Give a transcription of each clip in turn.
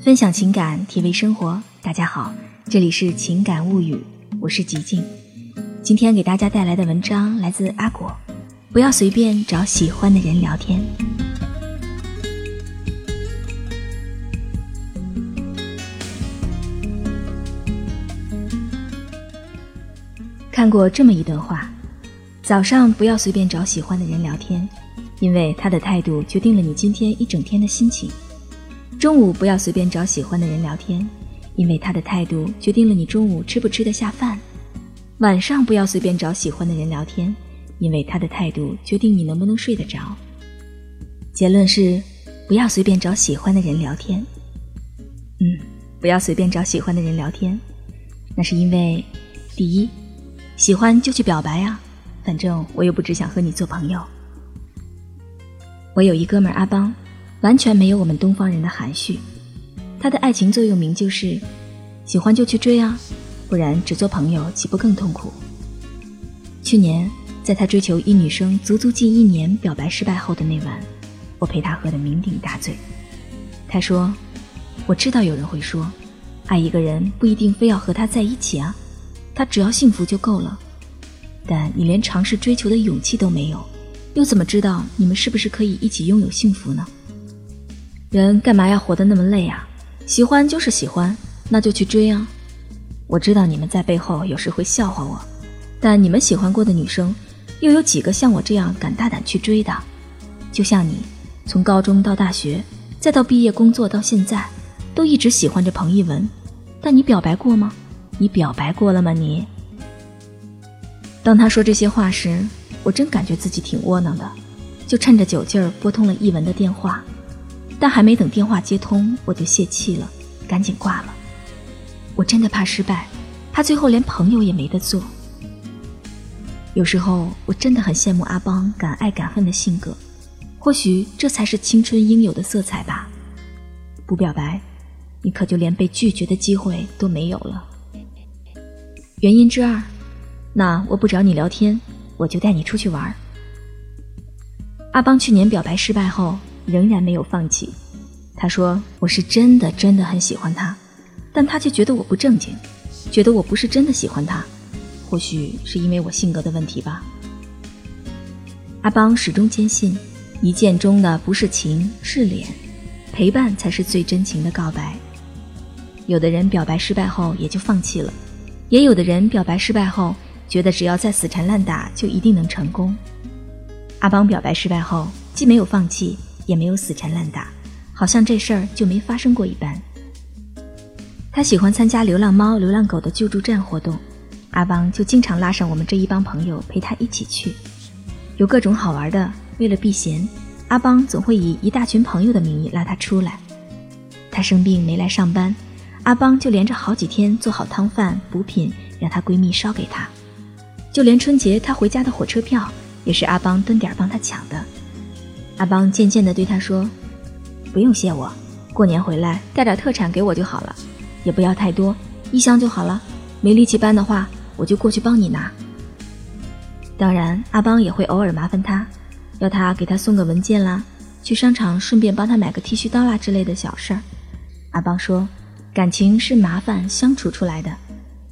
分享情感，体味生活。大家好，这里是情感物语，我是吉静。今天给大家带来的文章来自阿果。不要随便找喜欢的人聊天。看过这么一段话：早上不要随便找喜欢的人聊天，因为他的态度决定了你今天一整天的心情；中午不要随便找喜欢的人聊天，因为他的态度决定了你中午吃不吃得下饭；晚上不要随便找喜欢的人聊天。因为他的态度决定你能不能睡得着。结论是，不要随便找喜欢的人聊天。嗯，不要随便找喜欢的人聊天，那是因为，第一，喜欢就去表白啊，反正我又不只想和你做朋友。我有一哥们阿邦，完全没有我们东方人的含蓄，他的爱情座右铭就是，喜欢就去追啊，不然只做朋友岂不更痛苦？去年。在他追求一女生足足近一年，表白失败后的那晚，我陪他喝得酩酊大醉。他说：“我知道有人会说，爱一个人不一定非要和他在一起啊，他只要幸福就够了。但你连尝试追求的勇气都没有，又怎么知道你们是不是可以一起拥有幸福呢？人干嘛要活得那么累啊？喜欢就是喜欢，那就去追啊！我知道你们在背后有时会笑话我，但你们喜欢过的女生。”又有几个像我这样敢大胆去追的？就像你，从高中到大学，再到毕业工作到现在，都一直喜欢着彭一文。但你表白过吗？你表白过了吗？你？当他说这些话时，我真感觉自己挺窝囊的，就趁着酒劲儿拨通了一文的电话。但还没等电话接通，我就泄气了，赶紧挂了。我真的怕失败，怕最后连朋友也没得做。有时候我真的很羡慕阿邦敢爱敢恨的性格，或许这才是青春应有的色彩吧。不表白，你可就连被拒绝的机会都没有了。原因之二，那我不找你聊天，我就带你出去玩。阿邦去年表白失败后，仍然没有放弃。他说：“我是真的真的很喜欢他，但他却觉得我不正经，觉得我不是真的喜欢他。”或许是因为我性格的问题吧。阿邦始终坚信，一见钟的不是情是脸，陪伴才是最真情的告白。有的人表白失败后也就放弃了，也有的人表白失败后觉得只要再死缠烂打就一定能成功。阿邦表白失败后既没有放弃，也没有死缠烂打，好像这事儿就没发生过一般。他喜欢参加流浪猫、流浪狗的救助站活动。阿邦就经常拉上我们这一帮朋友陪他一起去，有各种好玩的。为了避嫌，阿邦总会以一大群朋友的名义拉他出来。他生病没来上班，阿邦就连着好几天做好汤饭补品，让她闺蜜烧给他。就连春节她回家的火车票，也是阿邦蹲点帮她抢的。阿邦渐渐地对他说：“不用谢我，过年回来带点特产给我就好了，也不要太多，一箱就好了。没力气搬的话。”我就过去帮你拿。当然，阿邦也会偶尔麻烦他，要他给他送个文件啦，去商场顺便帮他买个剃须刀啦之类的小事儿。阿邦说：“感情是麻烦相处出来的，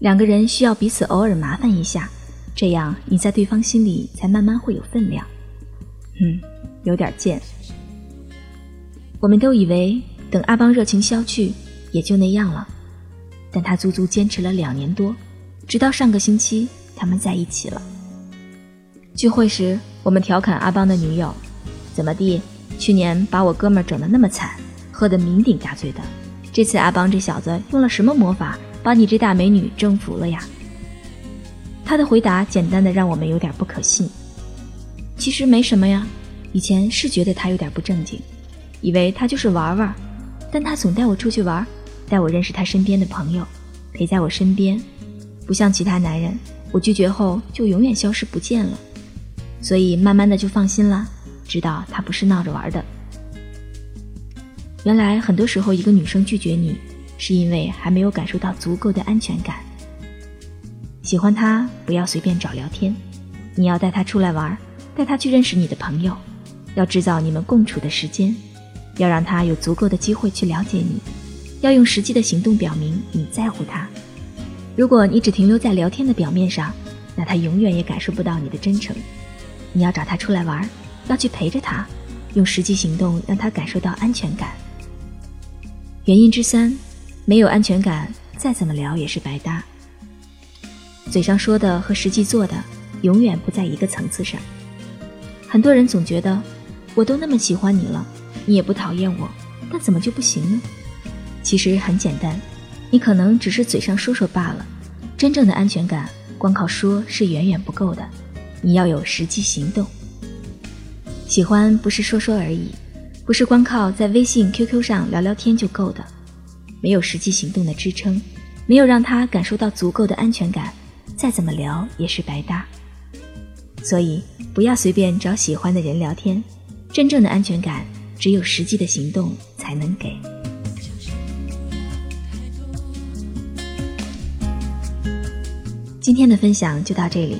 两个人需要彼此偶尔麻烦一下，这样你在对方心里才慢慢会有分量。”嗯，有点贱。我们都以为等阿邦热情消去，也就那样了，但他足足坚持了两年多。直到上个星期，他们在一起了。聚会时，我们调侃阿邦的女友：“怎么地？去年把我哥们整得那么惨，喝得酩酊大醉的。这次阿邦这小子用了什么魔法，把你这大美女征服了呀？”他的回答简单的让我们有点不可信。其实没什么呀，以前是觉得他有点不正经，以为他就是玩玩，但他总带我出去玩，带我认识他身边的朋友，陪在我身边。不像其他男人，我拒绝后就永远消失不见了，所以慢慢的就放心了，知道他不是闹着玩的。原来很多时候，一个女生拒绝你，是因为还没有感受到足够的安全感。喜欢他，不要随便找聊天，你要带他出来玩，带他去认识你的朋友，要制造你们共处的时间，要让他有足够的机会去了解你。要用实际的行动表明你在乎他。如果你只停留在聊天的表面上，那他永远也感受不到你的真诚。你要找他出来玩，要去陪着他，用实际行动让他感受到安全感。原因之三，没有安全感，再怎么聊也是白搭。嘴上说的和实际做的永远不在一个层次上。很多人总觉得，我都那么喜欢你了，你也不讨厌我，那怎么就不行呢？其实很简单，你可能只是嘴上说说罢了。真正的安全感，光靠说是远远不够的，你要有实际行动。喜欢不是说说而已，不是光靠在微信、QQ 上聊聊天就够的，没有实际行动的支撑，没有让他感受到足够的安全感。再怎么聊也是白搭，所以不要随便找喜欢的人聊天。真正的安全感，只有实际的行动才能给。今天的分享就到这里，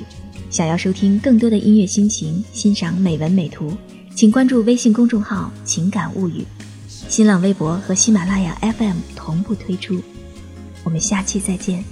想要收听更多的音乐心情，欣赏美文美图，请关注微信公众号“情感物语”，新浪微博和喜马拉雅 FM 同步推出。我们下期再见。